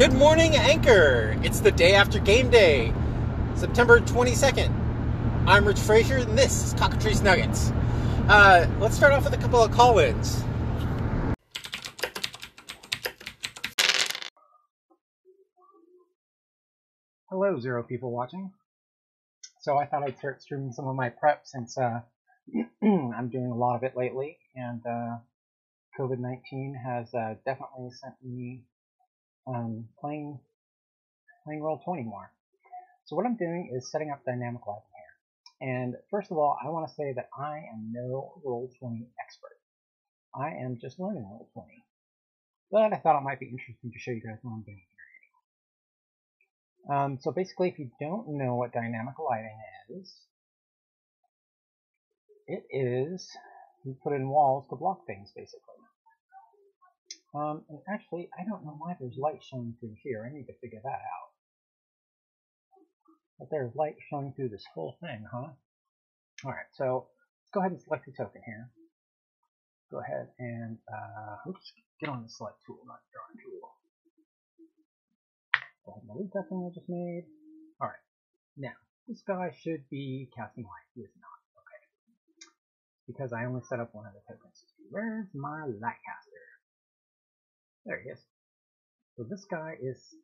Good morning, Anchor. It's the day after game day, September 22nd. I'm Rich Frazier, and this is Cockatrice Nuggets. Uh, let's start off with a couple of call ins. Hello, zero people watching. So I thought I'd start streaming some of my prep since uh, I'm doing a lot of it lately, and uh, COVID 19 has uh, definitely sent me um, playing playing Roll20 more. So what I'm doing is setting up dynamic lighting here. And first of all, I want to say that I am no Roll20 expert. I am just learning Roll20. But I thought it might be interesting to show you guys what I'm doing here. Um, so basically, if you don't know what dynamic lighting is, it is you put in walls to block things, basically. Um, and actually, I don't know why there's light showing through here. I need to figure that out. But there's light showing through this whole thing, huh? Alright, so let's go ahead and select a token here. Go ahead and, uh, oops, get on the select tool, not drawing tool. Go ahead and delete that thing I just made. Alright, now, this guy should be casting light. He is not. Okay. Because I only set up one of the tokens. Where's my light caster? There he is. So this guy is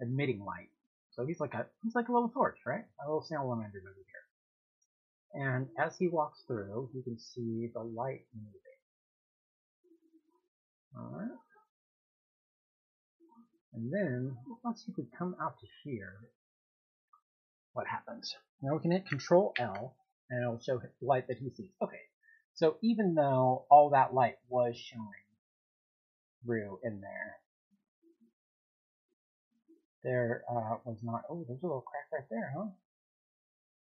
emitting light. So he's like a he's like a little torch, right? A little salamander over here. And as he walks through, you can see the light moving. Alright. And then once you could come out to here, what happens? Now we can hit Control L and it'll show light that he sees. Okay. So even though all that light was showing through in there. There uh, was not. Oh, there's a little crack right there, huh?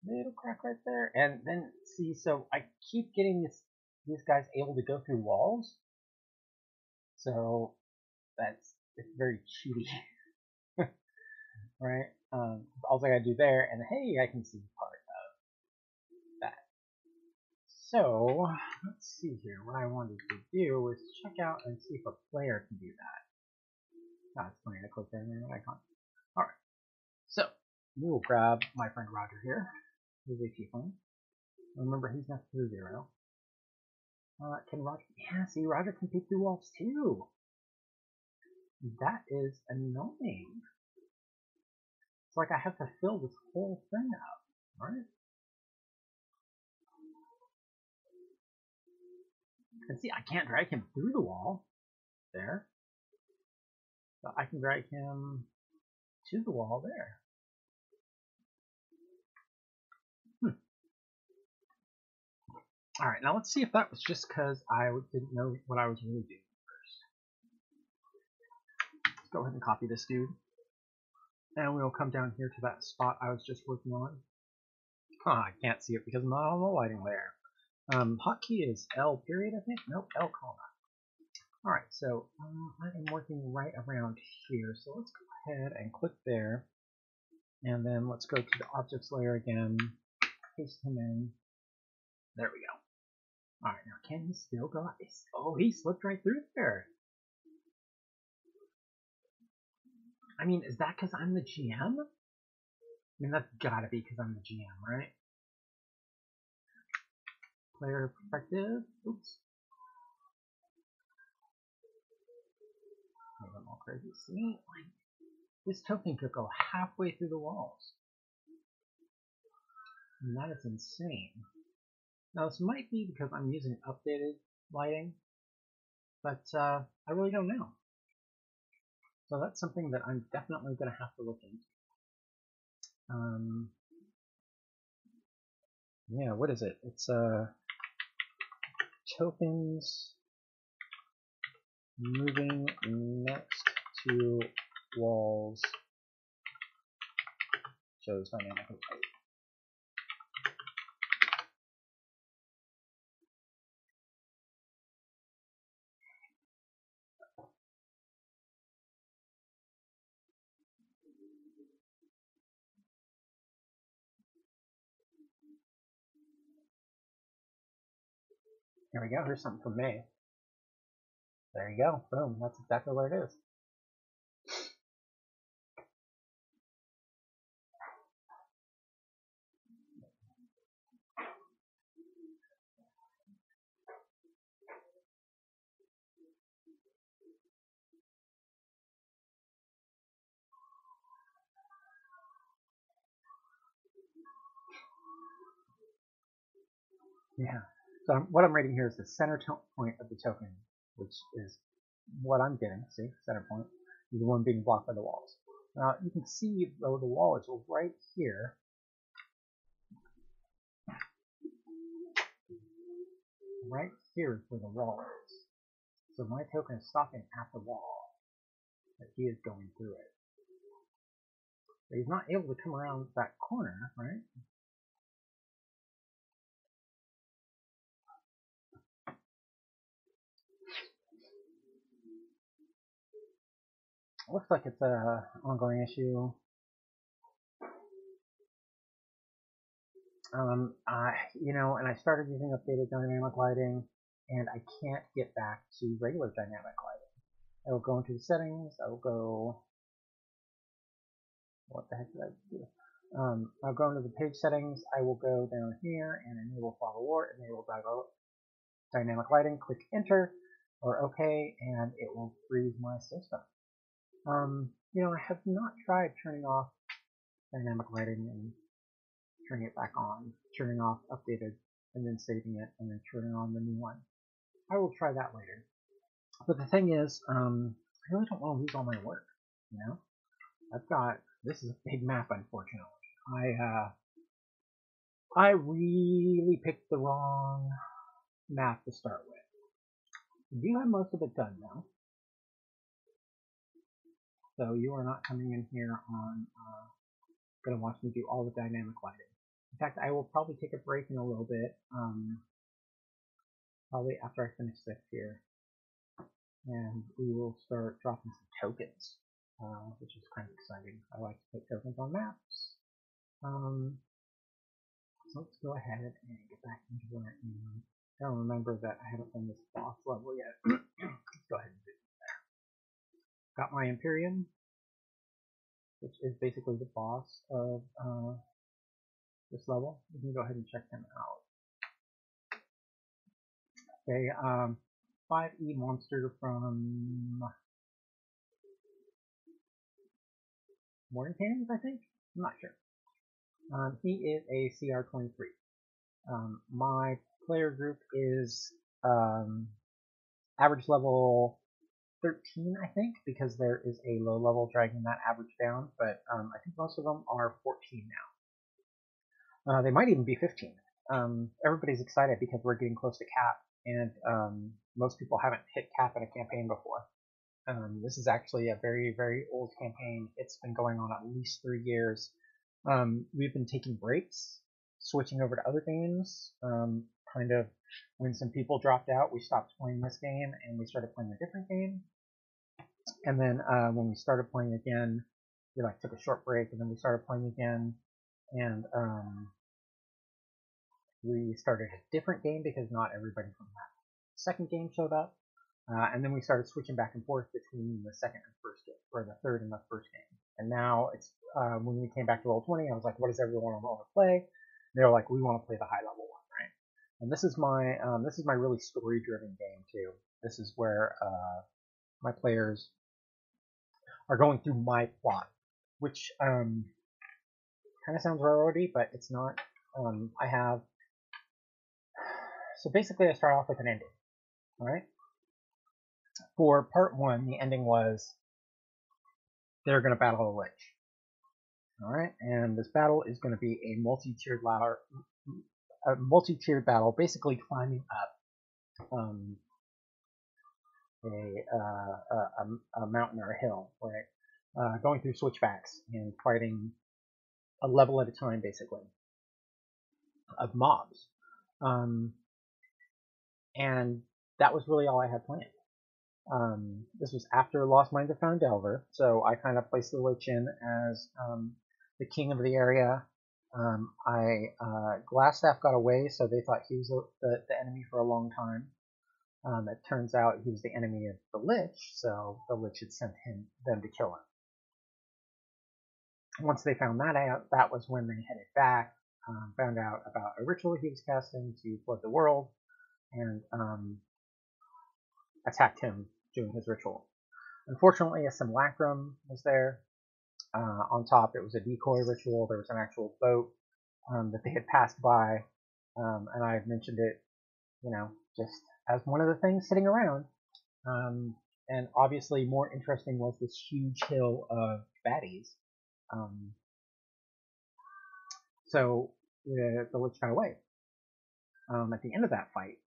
Little crack right there. And then see, so I keep getting this these guys able to go through walls. So that's it's very cheaty, right? Um, all I gotta do there, and hey, I can see the part. So let's see here. What I wanted to do was check out and see if a player can do that. That's funny. I clicked there and icon. All right. So we will grab my friend Roger here. He's a tiefling. Remember, he's to the zero. Uh, can Roger? Yeah, see, Roger can peek through walls too. That is annoying. It's like I have to fill this whole thing up, right? And see, I can't drag him through the wall. There. But I can drag him to the wall there. Hmm. Alright, now let's see if that was just because I didn't know what I was really doing first. Let's go ahead and copy this dude. And we'll come down here to that spot I was just working on. Huh, I can't see it because I'm not on the lighting layer. Um, hotkey is L period, I think? Nope, L comma. Alright, so um, I am working right around here. So let's go ahead and click there. And then let's go to the objects layer again. Paste him in. There we go. Alright, now can he still go? Oh, he slipped right through there. I mean, is that because I'm the GM? I mean, that's gotta be because I'm the GM, right? Player perspective. Oops. A little more crazy. See, like this token could go halfway through the walls. And that is insane. Now this might be because I'm using updated lighting, but uh, I really don't know. So that's something that I'm definitely going to have to look into. Um, yeah, what is it? It's uh, tokens moving next to walls shows dynamic light. Here we go. Here's something from May. There you go. Boom. That's exactly what it is. Yeah. So what I'm writing here is the center point of the token, which is what I'm getting. See, center point is the one being blocked by the walls. Now you can see though the wall is right here. Right here is where the wall is. So my token is stopping at the wall, but he is going through it. But he's not able to come around that corner, right? Looks like it's a ongoing issue. Um, I, you know, and I started using updated dynamic lighting, and I can't get back to regular dynamic lighting. I will go into the settings. I will go. What the heck did I do? Um, I'll go into the page settings. I will go down here and enable fog of war, enable dynamic lighting. Click enter or OK, and it will freeze my system. Um, you know, I have not tried turning off dynamic lighting and turning it back on, turning off updated, and then saving it, and then turning on the new one. I will try that later. But the thing is, um, I really don't want to lose all my work, you know? I've got, this is a big map, unfortunately. I, uh, I really picked the wrong map to start with. I Do have most of it done now. So you are not coming in here on uh, going to watch me do all the dynamic lighting. In fact, I will probably take a break in a little bit, um, probably after I finish this here, and we will start dropping some tokens, uh, which is kind of exciting. I like to put tokens on maps. Um, so let's go ahead and get back into am. I don't remember that I haven't done this boss level yet. let's go ahead and do got my Empyrean, which is basically the boss of uh, this level. We can go ahead and check him out. Okay, um, 5E monster from Mordenkainen's, I think? I'm not sure. Um, he is a CR23. Um, my player group is um, average level 13, I think, because there is a low level dragging that average down, but um, I think most of them are 14 now. Uh, they might even be 15. Um, everybody's excited because we're getting close to cap, and um, most people haven't hit cap in a campaign before. Um, this is actually a very, very old campaign. It's been going on at least three years. Um, we've been taking breaks, switching over to other games, um, kind of when some people dropped out, we stopped playing this game and we started playing a different game. And then uh, when we started playing again, we like took a short break and then we started playing again. And um, we started a different game because not everybody from that second game showed up. Uh, and then we started switching back and forth between the second and first game, or the third and the first game. And now it's uh, when we came back to Roll20, I was like, what does everyone want to play? And they were like, we want to play the high level. And this is my um, this is my really story driven game too. This is where uh, my players are going through my plot, which um, kind of sounds railroady, but it's not. Um, I have so basically I start off with an ending. All right. For part one, the ending was they're going to battle a lich. All right, and this battle is going to be a multi-tiered ladder, a multi-tiered battle, basically climbing up um, a, uh, a, a, mountain or a hill, right? Uh, going through switchbacks and fighting a level at a time, basically, of mobs. Um, and that was really all I had planned. Um, this was after Lost Mines of Phandelver, so I kind of placed the Lich in as um, the king of the area, um, I uh, Glasstaff got away, so they thought he was the, the enemy for a long time. Um, it turns out he was the enemy of the Lich, so the Lich had sent him them to kill him. Once they found that out, that was when they headed back, um, found out about a ritual he was casting to flood the world, and um, attacked him doing his ritual. Unfortunately, a simulacrum was there, uh, on top, it was a decoy ritual. There was an actual boat um, that they had passed by um, and I've mentioned it, you know, just as one of the things sitting around. Um, and obviously, more interesting was this huge hill of baddies. Um, so the, the witch got away. Um, at the end of that fight,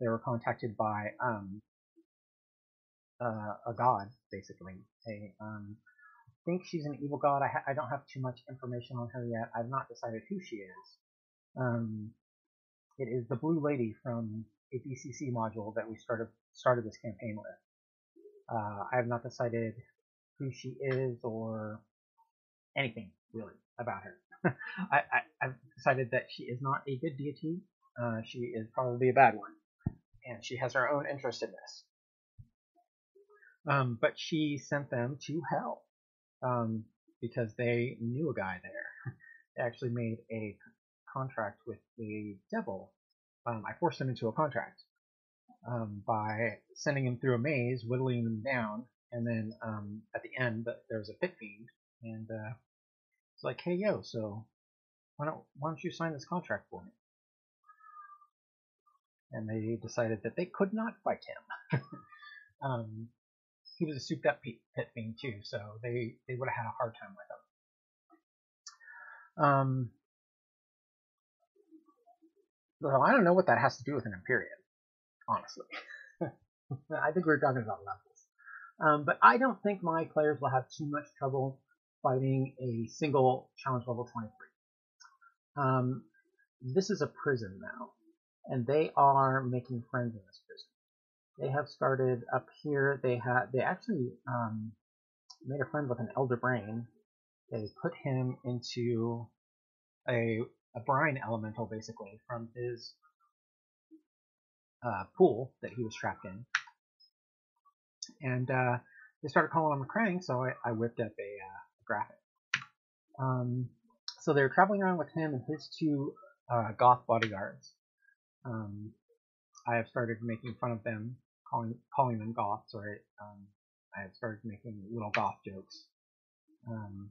they were contacted by um, uh, a god, basically. A, I think she's an evil god. I, I, don't have too much information on her yet. I've not decided who she is. Um, it is the Blue Lady from a DCC module that we started started this campaign with. Uh, I have not decided who she is or anything really about her. I, I, have decided that she is not a good deity. Uh, she is probably a bad one, and she has her own interest in this. Um, but she sent them to hell um, because they knew a guy there. they actually made a contract with the devil. Um, I forced them into a contract um, by sending him through a maze, whittling them down, and then um, at the end there was a pit fiend, and uh, it's like, hey yo, so why don't why don't you sign this contract for me? And they decided that they could not fight him. um, he was a souped up pit fiend too, so they they would have had a hard time with him. Um, so I don't know what that has to do with an Empyrean honestly. I think we are talking about levels. Um, but I don't think my players will have too much trouble fighting a single challenge level 23. Um, this is a prison now, and they are making friends in this. They have started up here. They had they actually um, made a friend with an elder brain. They put him into a a brine elemental basically from his uh, pool that he was trapped in. And uh, they started calling him a crank, so I, I whipped up a, uh, graphic. Um, so they were traveling around with him and his two uh, goth bodyguards. Um, I have started making fun of them, calling calling them goths, right? um, I have started making little goth jokes. Um,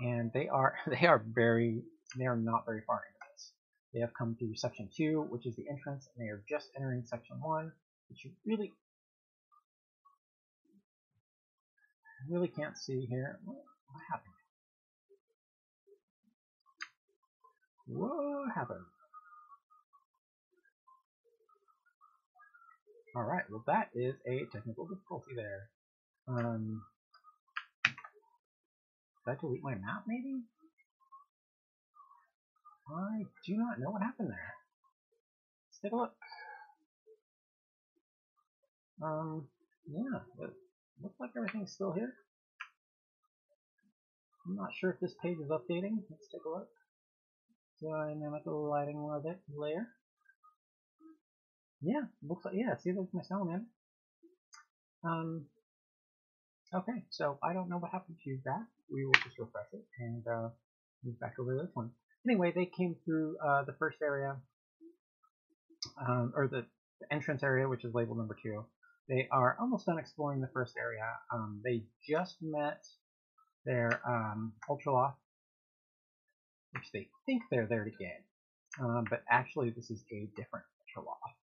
and they are they are very they are not very far into this. They have come through section 2, which is the entrance, and they are just entering section 1, which you really, really can't see here. What, what happened? What happened? Alright, well that is a technical difficulty there. Um, did I delete my map maybe? I do not know what happened there. Let's take a look. Um, yeah, it looks like everything's still here. I'm not sure if this page is updating. Let's take a look. Dynamic lighting layer. Yeah, looks like, yeah, see, there's my salamander. Um, okay, so I don't know what happened to that. We will just refresh it and uh, move back over to this one anyway, they came through uh, the first area, um, or the, the, entrance area, which is labeled number two. They are almost done exploring the first area. Um, they just met their um, Ultroloth, which they think they're there to get. Um, but actually, this is a different ultra Ultroloth.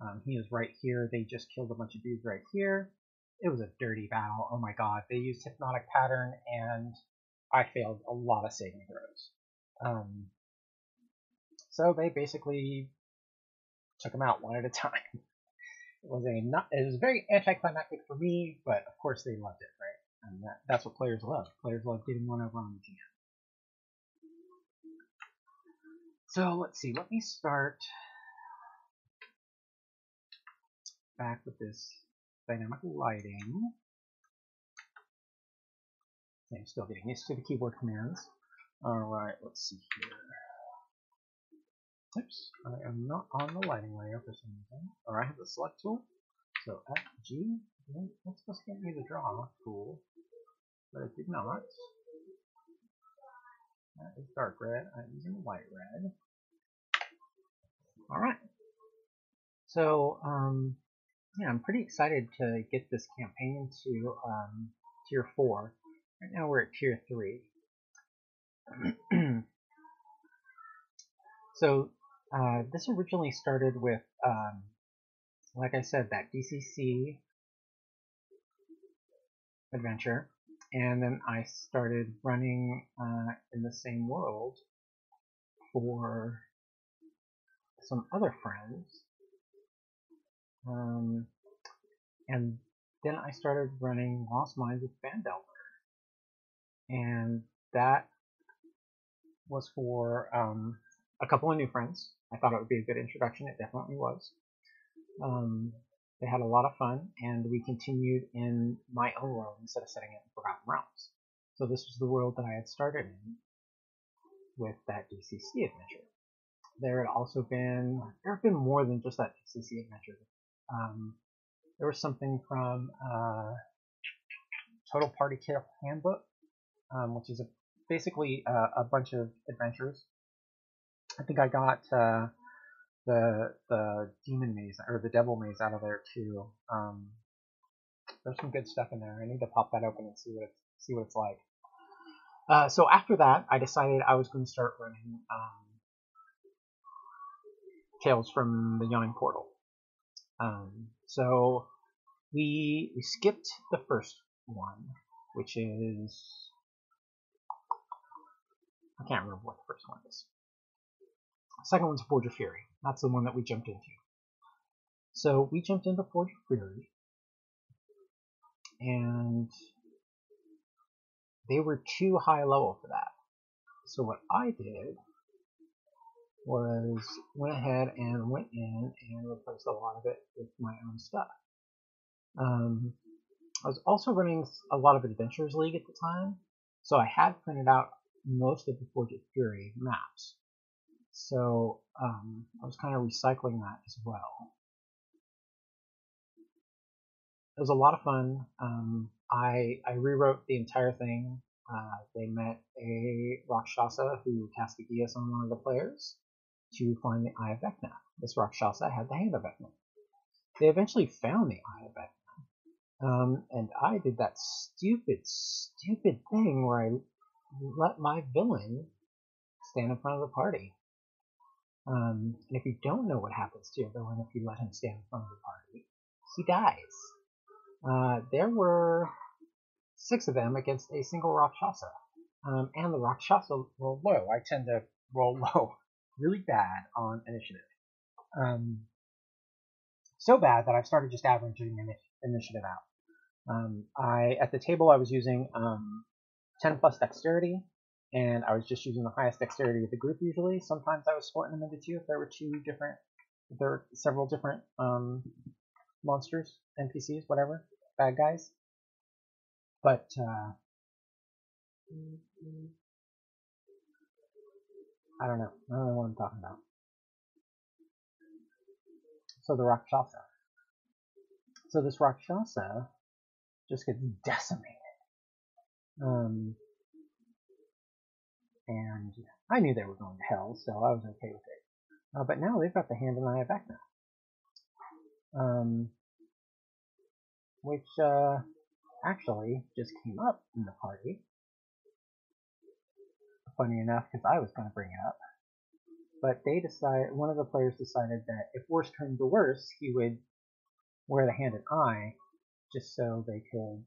Um, he is right here. They just killed a bunch of dudes right here. It was a dirty battle. Oh my god. They used Hypnotic Pattern, and I failed a lot of saving throws. Um, so they basically took them out one at a time. It was a not, it was very anticlimactic for me, but of course they loved it, right? And that, that's what players love. Players love getting one over on the GM. So let's see. Let me start back with this dynamic lighting. I'm still getting used to the keyboard commands. Alright, let's see here. Oops, I am not on the lighting layer for some reason. Or I have the select tool. So G, it's supposed to get me the draw tool, but it did not. That is dark red. I'm using light red. Alright. So, um, yeah, I'm pretty excited to get this campaign to um, tier 4. Right now we're at tier 3. So uh, this originally started with, um, like I said, that DCC adventure, and then I started running uh, in the same world for some other friends. Um, and then I started running Lost Mines with Phandelver. And that was for um, a couple of new friends. I thought it would be a good introduction. It definitely was. Um, they had a lot of fun, and we continued in my own world instead of setting it in Forgotten Realms. So this was the world that I had started in with that DCC adventure. There had also been there have been more than just that DCC adventure. Um, there was something from uh, Total Party Kill Handbook, um, which is a, basically a, a, bunch of adventures. I think I got uh, the the demon maze or the devil maze out of there too. Um, there's some good stuff in there. I need to pop that open and see what it's, see what it's like. Uh, so after that, I decided I was going to start running um, Tales from the Yawning Portal. Um, so we we skipped the first one, which is I can't remember what the first one is. The second one's Forge of Fury. That's the one that we jumped into. So we jumped into Forge of Fury, and they were too high level for that. So what I did was went ahead and went in and replaced a lot of it with my own stuff. Um, I was also running a lot of Adventurers League at the time, so I had printed out most of the Forge of Fury maps. So um, I was kind of recycling that as well. It was a lot of fun. Um, I, I rewrote the entire thing. Uh, they met a Rakshasa who cast a Geas on one of the players to find the Eye of Vecna. This Rakshasa had the hand of Vecna. They eventually found the Eye of Vecna. Um, and I did that stupid, stupid thing where I let my villain stand in front of the party. Um, and if you don't know what happens to your villain if you let him stand in front of the party, he dies. Uh, there were six of them against a single Rakshasa. Um, and the Rakshasa rolled low. I tend to roll low really bad on initiative. Um, so bad that I've started just averaging initiative out. Um, I at the table I was using um, 10 plus dexterity, and I was just using the highest dexterity of the group usually. Sometimes I was splitting them into two if there were two different, if there were several different um, monsters, NPCs, whatever, bad guys. But uh, I don't know. I don't know what I'm talking about. So the Rakshasa. So this Rakshasa just gets decimated. Um, and I knew they were going to hell, so I was okay with it. Uh, but now they've got the hand and eye of now. Um, which uh, actually just came up in the party funny enough because I was going to bring it up. But they decided, one of the players decided that if worse came to worse, he would wear the hand and eye just so they could,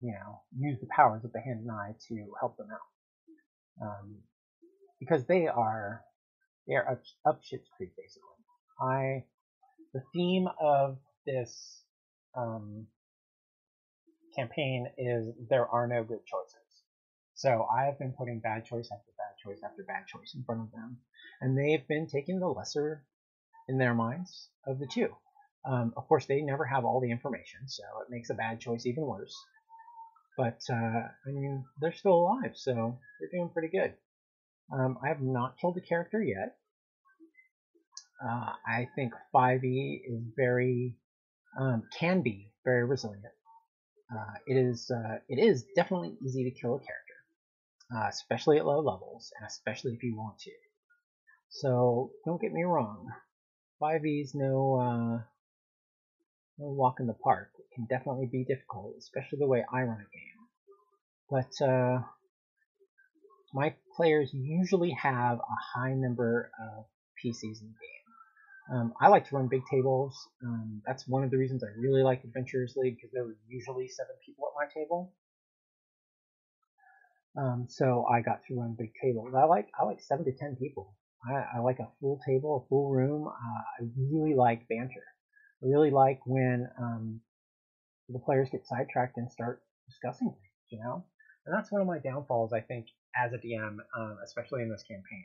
you know, use the powers of the hand and eye to help them out. Um, because they are, they are up, up Shit's Creek basically. I, the theme of this um, campaign is there are no good choices. So I have been putting bad choice after bad choice after bad choice in front of them, and they've been taking the lesser in their minds of the two. Um, of course, they never have all the information, so it makes a bad choice even worse. But uh, I mean, they're still alive, so they're doing pretty good. Um, I have not killed a character yet. Uh, I think 5e is very um, can be very resilient. Uh, it is uh, it is definitely easy to kill a character uh, especially at low levels, and especially if you want to. So don't get me wrong, 5e's no uh, no walk in the park. It can definitely be difficult, especially the way I run a game. But uh, my players usually have a high number of PCs in the game. Um, I like to run big tables. Um, that's one of the reasons I really like Adventurers League because there were usually seven people at my table. Um, so I got to run big tables. I like I like seven to ten people. I, I like a full table, a full room. Uh, I really like banter. I really like when um, the players get sidetracked and start discussing things, you know? And that's one of my downfalls, I think, as a DM, um, especially in this campaign,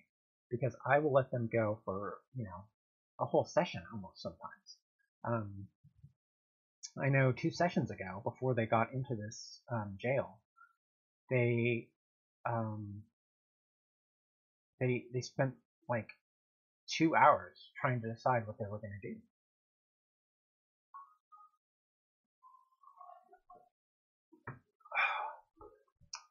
because I will let them go for, you know, a whole session almost sometimes. Um, I know two sessions ago, before they got into this um, jail, they um, they they spent like two hours trying to decide what they were going to do.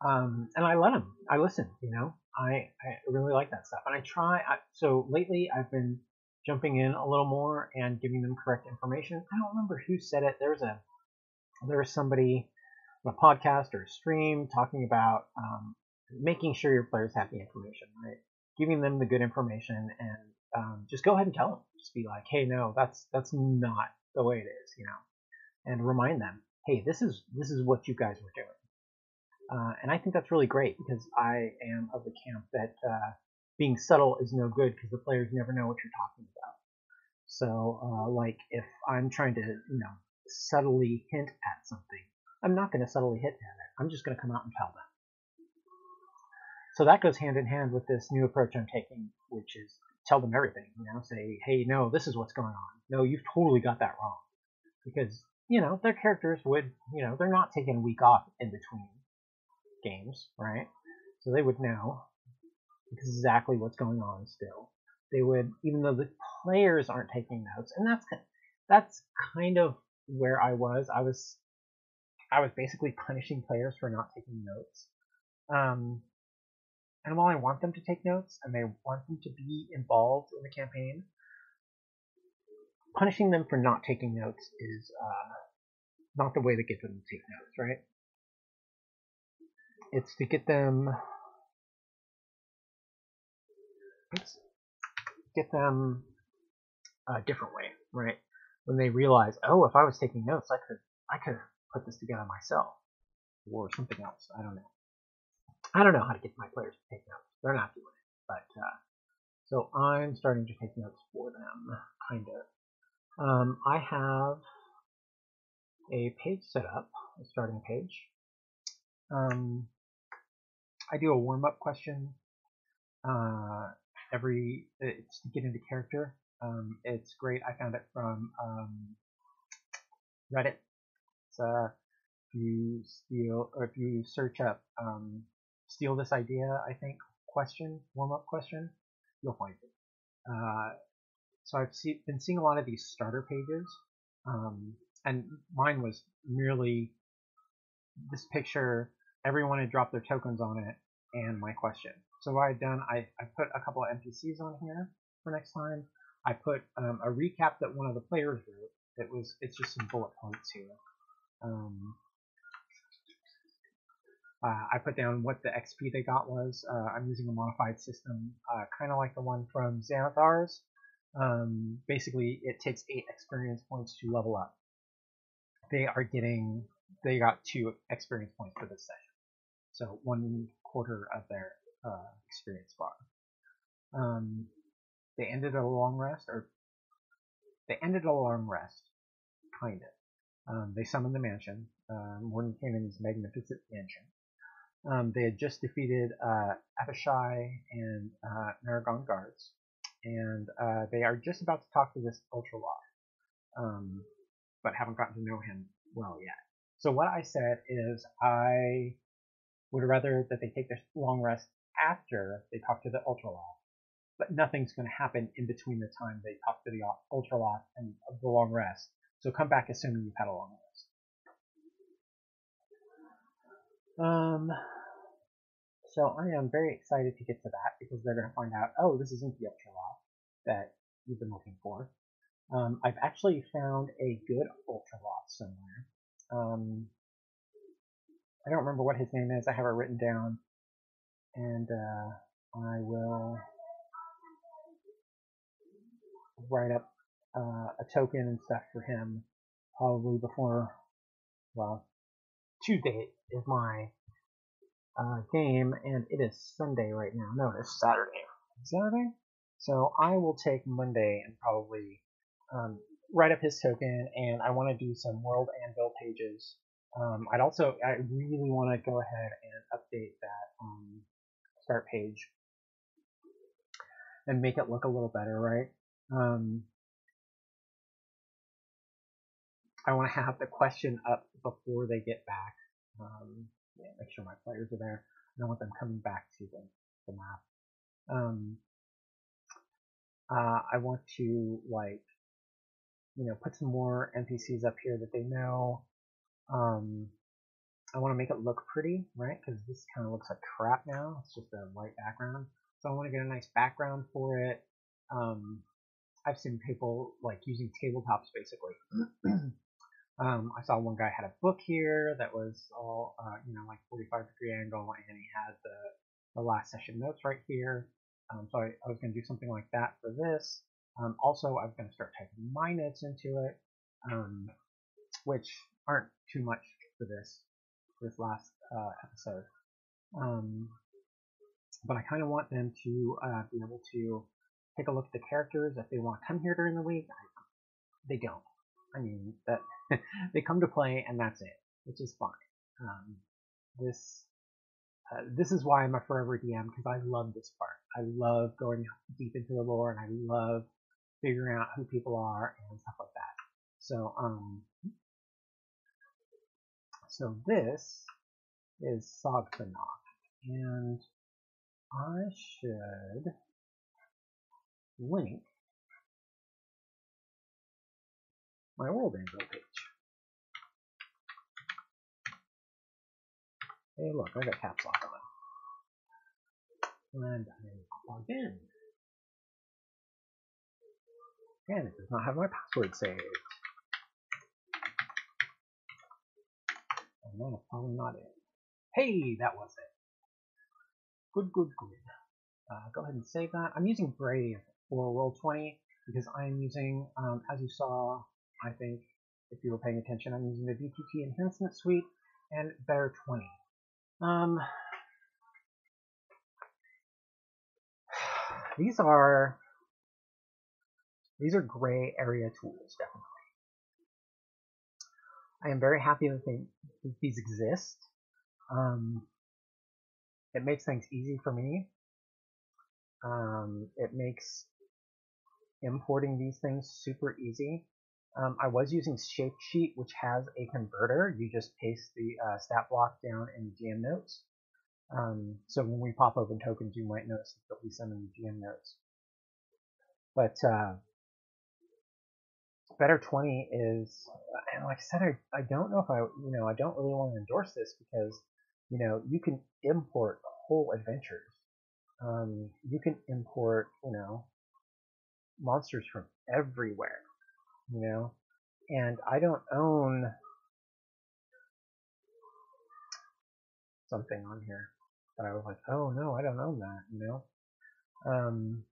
Um, and I let them. I listen. You know, I I really like that stuff, and I try. I, so lately, I've been jumping in a little more and giving them correct information. I don't remember who said it. There's a there was somebody on a podcast or a stream talking about um, making sure your players have the information, right? Giving them the good information and um, just go ahead and tell them. Just be like, hey, no, that's that's not the way it is, you know, and remind them, hey, this is this is what you guys were doing. Uh, and I think that's really great because I am of the camp that uh, being subtle is no good because the players never know what you're talking about. So, uh, like, if I'm trying to, you know, subtly hint at something, I'm not going to subtly hint at it. I'm just going to come out and tell them. So that goes hand in hand with this new approach I'm taking, which is tell them everything. You know, say, hey, no, this is what's going on. No, you've totally got that wrong. Because, you know, their characters would, you know, they're not taking a week off in between games, right? So they would know exactly what's going on still. They would, even though the players aren't taking notes, and that's that's kind of where I was. I was I was basically punishing players for not taking notes. Um, and while I want them to take notes and they want them to be involved in the campaign, punishing them for not taking notes is uh, not the way to get them to take notes, right? It's to get them let's get them a different way, right? When they realize, oh, if I was taking notes, I could I could put this together myself or something else. I don't know. I don't know how to get my players to take notes. They're not doing it, but uh, so I'm starting to take notes for them, kind of. Um, I have a page set up, a starting page. Um, I do a warm up question uh, every it's to get into character. Um, it's great. I found it from um, Reddit. It's uh, if you steal or if you search up um, steal this idea, I think question warm up question, you'll find it. Uh, so I've see, been seeing a lot of these starter pages, um, and mine was merely this picture. Everyone had dropped their tokens on it, and my question. So what I've done, I, I put a couple of NPCs on here for next time. I put um, a recap that one of the players wrote. It was it's just some bullet points here. Um, uh, I put down what the XP they got was. Uh, I'm using a modified system, uh, kind of like the one from Xanathar's. Um, basically, it takes eight experience points to level up. They are getting, they got two experience points for this session. So one quarter of their uh, experience bar. Um, they ended a long rest, or they ended a long rest, kind of. Um, they summoned the mansion, uh, Cannon's magnificent mansion. Um, they had just defeated uh, Abishai and uh, Merregon guards, and uh, they are just about to talk to this Ultra um, but haven't gotten to know him well yet. So what I said is I would rather that they take their long rest after they talk to the Ultroloth, but nothing's going to happen in between the time they talk to the Ultroloth and the long rest. So come back assuming you've had a long rest. Um, so I am very excited to get to that because they're going to find out, oh, this isn't the Ultroloth that you've been looking for. Um, I've actually found a good Ultroloth somewhere. Um, I don't remember what his name is. I have it written down. and uh, I will write up uh, a token and stuff for him probably before, well, Tuesday is my uh, game, and it is Sunday right now. No, it's Saturday. Saturday? So I will take Monday and probably um, write up his token, and I want to do some world anvil pages. Um, I'd also, I really want to go ahead and update that um, start page and make it look a little better, right? Um, I want to have the question up before they get back. Um, yeah, make sure my players are there. I don't want them coming back to the, the map. Um, uh, I want to like, you know, put some more NPCs up here that they know. Um, I want to make it look pretty, right? Because this kind of looks like crap now. It's just a white background. So I want to get a nice background for it. Um, I've seen people like using tabletops basically. um, I saw one guy had a book here that was all, uh, you know, like 45 degree angle, and he had the, the last session notes right here. Um, so I, I was going to do something like that for this. Um, also, I was going to start typing my notes into it, um, which aren't too much for this for this last uh, episode. Um, but I kind of want them to uh, be able to take a look at the characters if they want to come here during the week. I, they don't. I mean, that they come to play and that's it, which is fine. Um, this uh, this is why I'm a forever DM because I love this part. I love going deep into the lore and I love figuring out who people are and stuff like that. So um, so this is Sogfanok, and I should link my world anvil page. Hey, look, I got caps lock on. And I'm logged in. And it does not have my password saved. And that's probably not it. Hey, that was it. Good, good, good. Uh, go ahead and save that. I'm using Brave for Roll20 because I'm using, um, as you saw, I think, if you were paying attention, I'm using the VTT Enhancement Suite and Better 20. Um, these are these are gray area tools, definitely. I am very happy that, they, that these exist. Um, it makes things easy for me. Um, it makes importing these things super easy. Um, I was using Shapesheet, which has a converter. You just paste the uh, stat block down in GM notes. Um, so when we pop open tokens, you might notice that they'll be in the GM notes. But uh, Better 20 is, and like I said, I, I don't know if I, you know, I don't really want to endorse this because, you know, you can import whole adventures. Um, you can import, you know, monsters from everywhere, you know, and I don't own something on here. But I was like, oh no, I don't own that, you know. Um,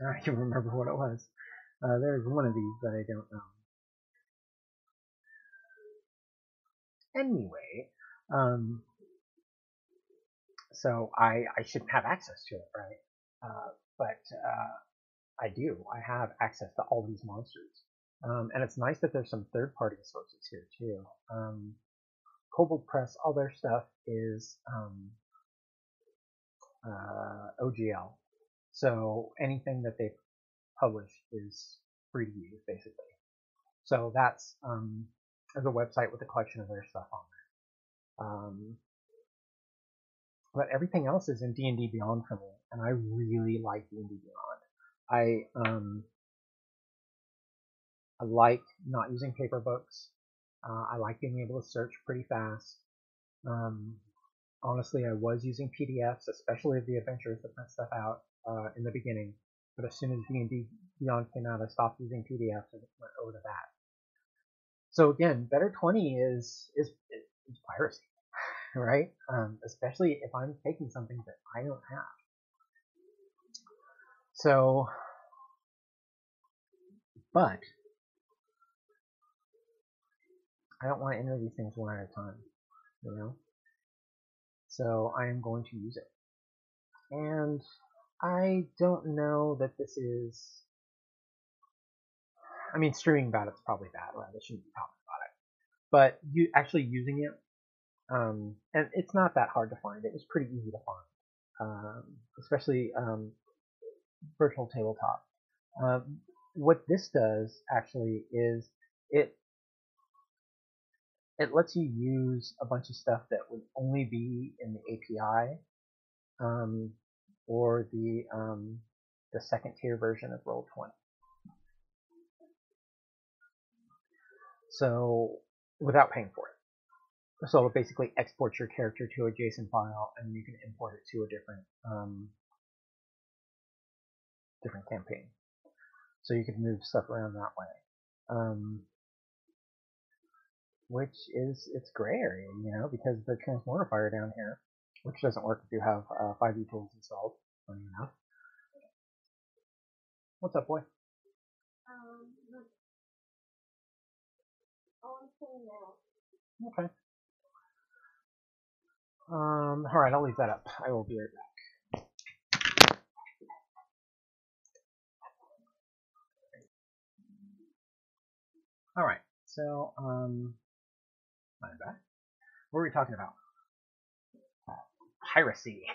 I can remember what it was. Uh, there's one of these that I don't own. Anyway, um, so I, I shouldn't have access to it, right? Uh, but uh, I do. I have access to all these monsters. Um, and it's nice that there's some third-party sources here, too. Um, Kobold Press, all their stuff is um, uh, OGL. So anything that they publish is free to use, basically. So that's um, there's a website with a collection of their stuff on there. Um, but everything else is in D&D Beyond for me, and I really like D&D Beyond. I um, I like not using paper books. Uh, I like being able to search pretty fast. Um, honestly, I was using PDFs, especially of the adventures that print stuff out uh, in the beginning. But as soon as D&D Beyond came out, I stopped using PDFs and went over to that. So again, Better 20 is is, is piracy. right? Um, especially if I'm taking something that I don't have. So, but I don't want to enter these things one at a time, you know? So I am going to use it. And I don't know that this is. I mean, streaming about it's probably bad, right? I shouldn't be talking about it. But you actually using it, um, and it's not that hard to find. It was pretty easy to find, um, especially um, virtual tabletop. Uh, what this does actually is it it lets you use a bunch of stuff that would only be in the API um, or the um, the second tier version of Roll20. So without paying for it. So it'll basically export your character to a JSON file and you can import it to a different um, different campaign. So you can move stuff around that way. Um, which is it's gray area, you know, because the transmogrifier down here, which doesn't work if you have uh, 5e tools installed, funny enough. What's up, boy? Um, I'm saying now. Okay. Um, alright, I'll leave that up. I will be right back. Alright, so, um, I'm back. What were we talking about? Piracy.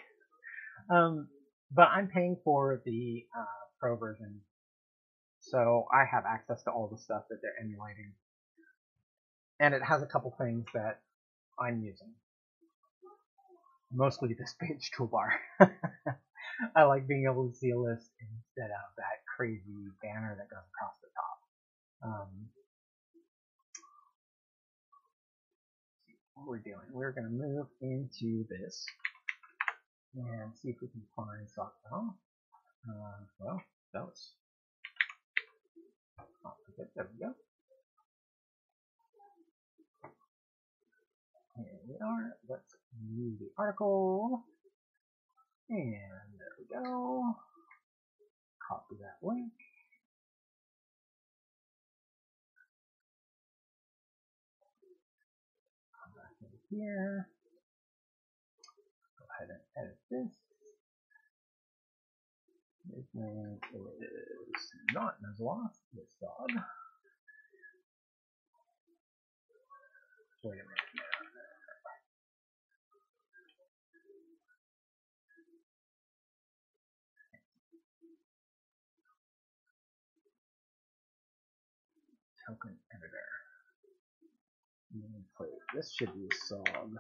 Um, but I'm paying for the uh, pro version, so I have access to all the stuff that they're emulating. And it has a couple things that I'm using. Mostly this page toolbar. I like being able to see a list instead of that crazy banner that goes across the top. Um, we're doing. We're going to move into this and see if we can find Sockbell. Uh, well, those. Oh, there we go. Here we are. Let's view the article. And there we go. Copy that link. Here. Go ahead and edit this. His is not Nuzlocke, this dog. Wait a minute. token editor. Nameplate. This should be a song.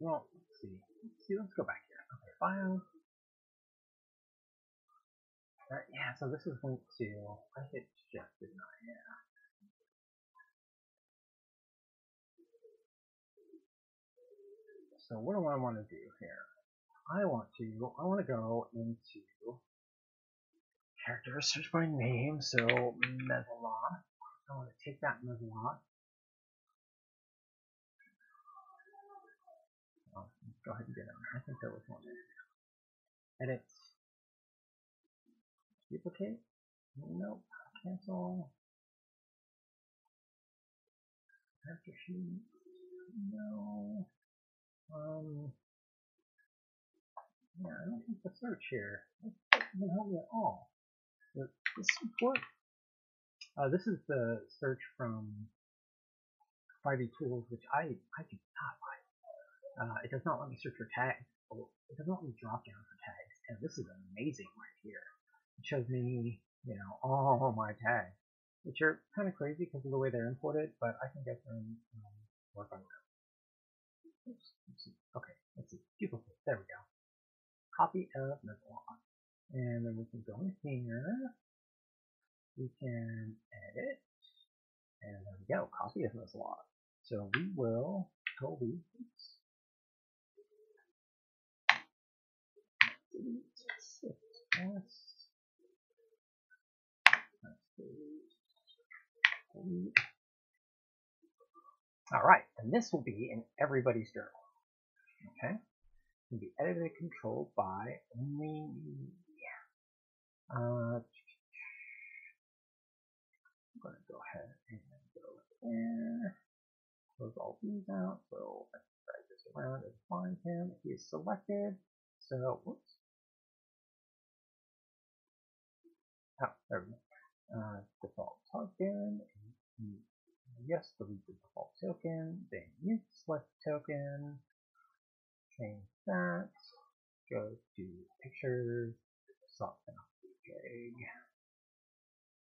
Well, let's see. Let's see. Let's go back here. Okay, file. Alright, yeah, so this is linked to. I hit shift, didn't I? Yeah. So what do I want to do here? I want to, I want to go into character search by name, so Mezzoloth. I want to take that Mezzoloth. Oh, go ahead and get it. I think there was one there. Edit. Duplicate. Nope. Cancel. Character sheet. No. Um. Yeah, I don't think the search here doesn't help me at all. This work? Uh, this is the search from 5e Tools, which I, I do not like. Uh, it does not let me search for tags. It does not let me drop down for tags. And this is amazing right here. It shows me, you know, all my tags, which are kind of crazy because of the way they're imported, but I think I can um, work on them. Oops, let's okay, let's see. Duplicate. There we go copy of Mezzoloth. And then we can go in here. We can edit. And there we go, copy of Mezzoloth. So we will delete. All right, and this will be in everybody's journal. Okay, it can be edited and controlled by only. Uh, I'm going to go ahead and go there. Close all these out. So I can drag this around and find him. He is selected. So, whoops. Oh, there we go. Uh, default token. Yes, delete the default token. Then use select token. Change that. Go to pictures. Swap that jig.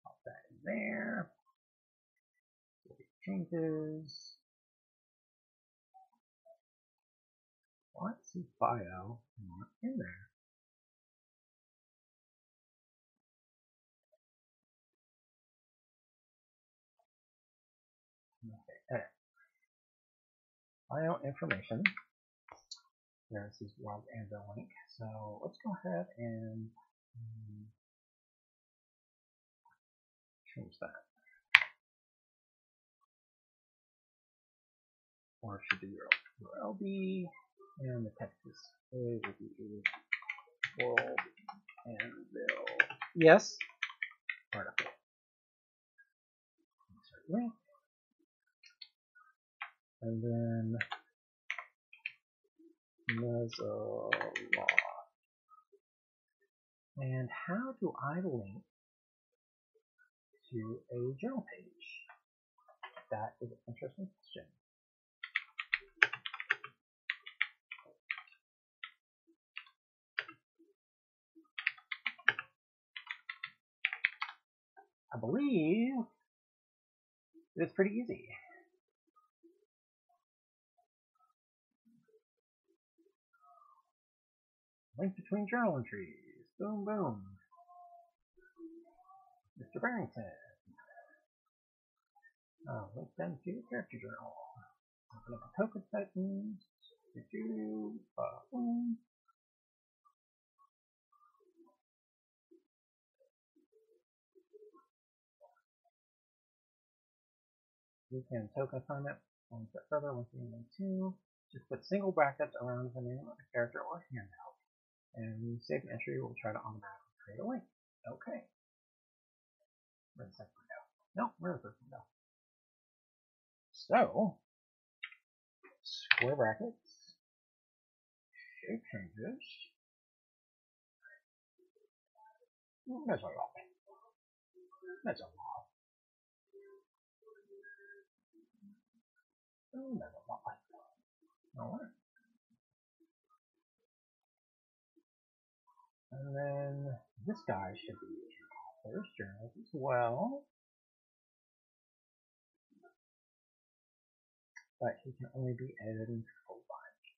Pop that in there. Changes. Why is the bio not in there? Okay. Bio information. There's his world anvil link. So let's go ahead and um, change that. Or should be URL be, and the text is A will be world anvil. Yes. Article. Insert link. And then Mezzoloth. And how do I link to a journal page? That is an interesting question. I believe it's pretty easy. Link between journal entries. Boom, boom. Mr. Barrington. Uh, link them to character journal. Open up a token Titans. Do, uh, boom. We can token assignment one step further, one thing, one two. Just put single brackets around the name of the character or handout. And you save an entry, we'll try to automatically create a link. Okay. The second window? No, where's the first window? So, square brackets, shape changes, there's a lot. There's a lot. There's a lot. Alright. And then this guy should be in journals as well. But he can only be edited controlled by me.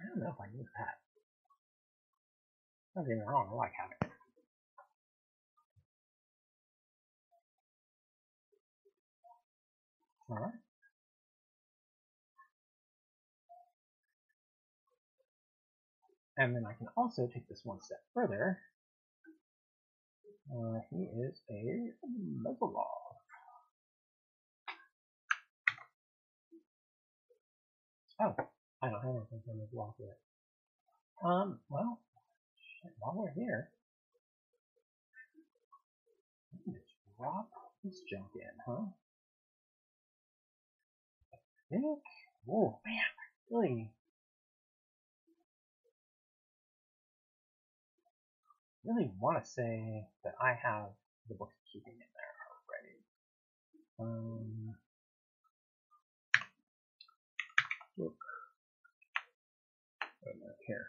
I don't know if I need that. Me wrong, I like having it. Alright. And then I can also take this one step further. Uh, he is a Mezzoloth. Oh, I don't have anything from Mezzoloth yet. Um, well, shit, while we're here, let me just drop this junk in, huh? I think, oh man, really really want to say that I have the book keeping in there already. Um, book. Oh, no, here.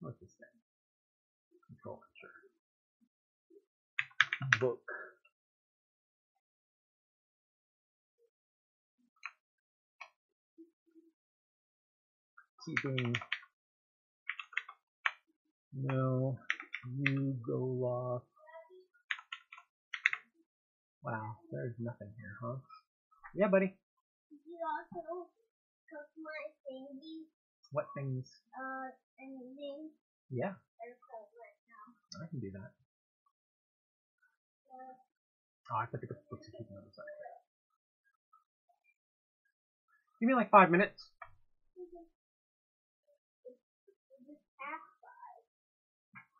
What's this thing? Control enter. Book. Keeping. No. You go off. Wow, there's nothing here, huh? Yeah, buddy. You also cook my thingy? What things? Uh, anything? Yeah, right now. I can do that. Oh, I put the books and keep them on the side. Give me like five minutes. I know. Then I can have the ocean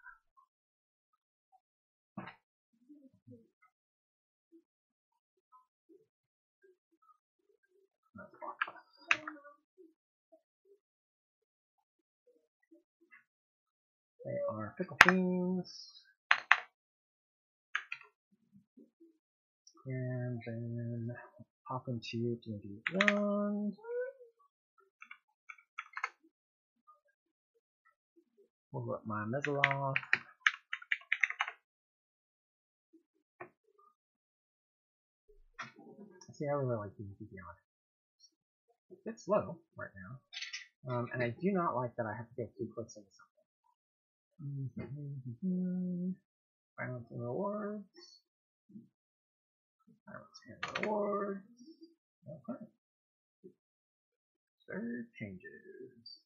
They are pickle beans. And then pop into D1. Pull up my Mezzoloth. See, I really like D&D Beyond. It's slow right now. Um, and I do not like that I have to get two clicks into something. Mm-hmm. Balance and rewards. Balance and rewards. Okay. Save changes.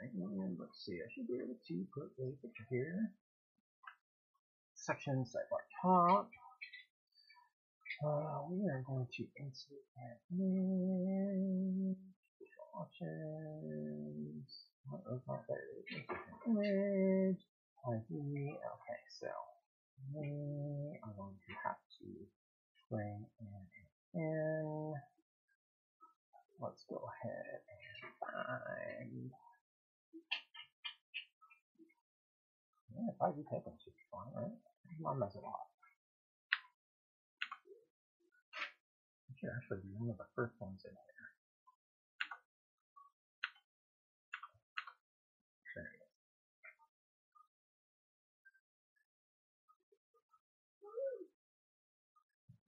And let's see, I should be able to put a picture here. Section sidebar top. Uh, we are going to insert that image, options, what was? Insert an image, okay, so we are going to have to bring in, in. Let's go ahead and find Yeah, if I do take them, should be fine, right? I'll mess it up. It should actually be one of the first ones in here.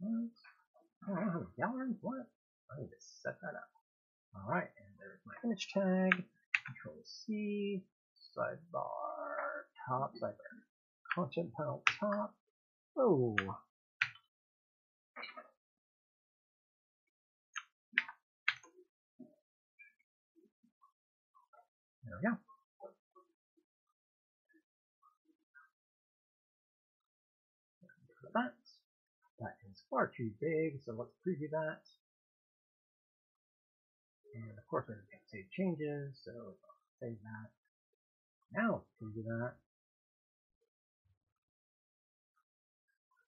What? Oh, yarn? What? I need to set that up. Alright, and there's my image tag. Control C, sidebar, top, sidebar, content panel top. Oh. There we go. That. That is far too big, so let's preview that. And of course, we're going to save changes, so save that. Now preview that.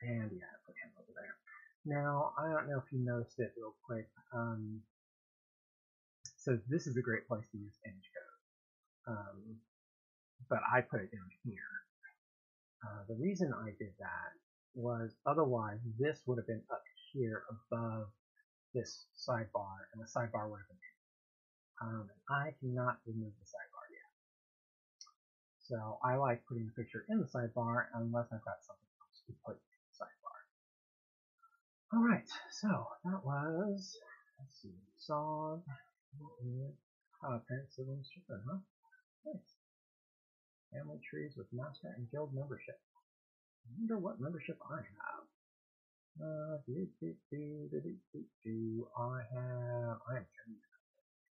And yeah, put him over there. Now, I don't know if you noticed it real quick. Um, so this is a great place to use image code. Um, but I put it down here. Uh, the reason I did that was otherwise this would have been up here above this sidebar, and the sidebar would have been um, I cannot remove the sidebar yet. So I like putting the picture in the sidebar unless I've got something else to put in the sidebar. Alright, so that was, let's see, solve, what we uh, parent siblings children, huh? Nice. Family trees with master and guild membership. I wonder what membership I have. Uh, do, do, do, do, do, do, do. I have, I am journeyman.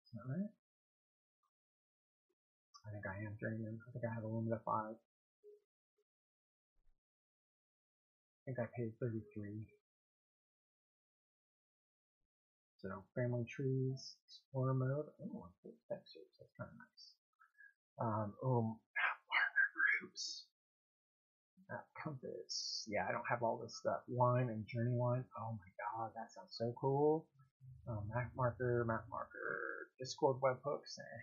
Is that right? I think I am journeyman. I think I have a limit of five. I think I paid 33. So, family trees, explorer mode. Oh, and full textures. That's kind of nice. Um, oh, partner groups. Map compass. Yeah, I don't have all this stuff. Line and journey line. Oh my god, that sounds so cool. Um, map marker, map marker, Discord webhooks, and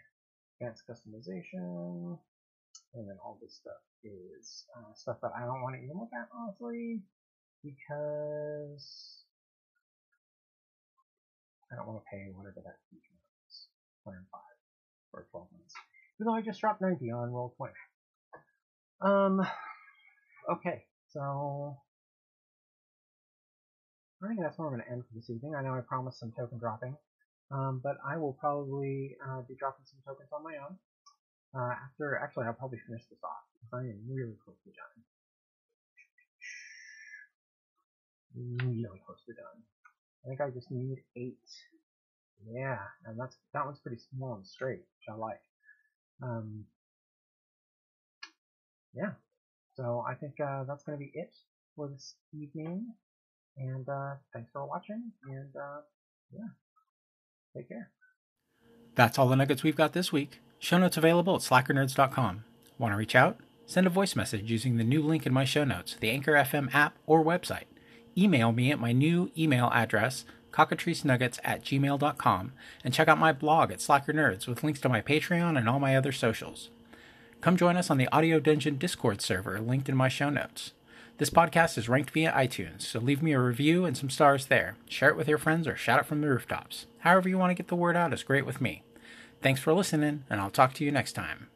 advanced customization. And then all this stuff is uh, stuff that I don't want to even look at, honestly, because I don't want to pay whatever that feature is. 105 for 12 months. Even though I just dropped 90 on Roll20. Um, okay, so I think that's where I'm going to end for this evening. I know I promised some token dropping. Um, but I will probably uh, be dropping some tokens on my own. Uh, after, actually, I'll probably finish this off because I am really close to done. Really close to done. I think I just need eight. Yeah, and that's that one's pretty small and straight, which I like. Um, yeah, so I think uh, that's going to be it for this evening. And uh, thanks for watching. And uh, yeah, take care. That's all the nuggets we've got this week. Show notes available at slackernerds.com. Want to reach out? Send a voice message using the new link in my show notes, the Anchor FM app or website. Email me at my new email address, cockatricenuggets at gmail.com, and check out my blog at Slacker Nerds with links to my Patreon and all my other socials. Come join us on the Audio Dungeon Discord server linked in my show notes. This podcast is ranked via iTunes, so leave me a review and some stars there. Share it with your friends or shout it from the rooftops. However, you want to get the word out is great with me. Thanks for listening, and I'll talk to you next time.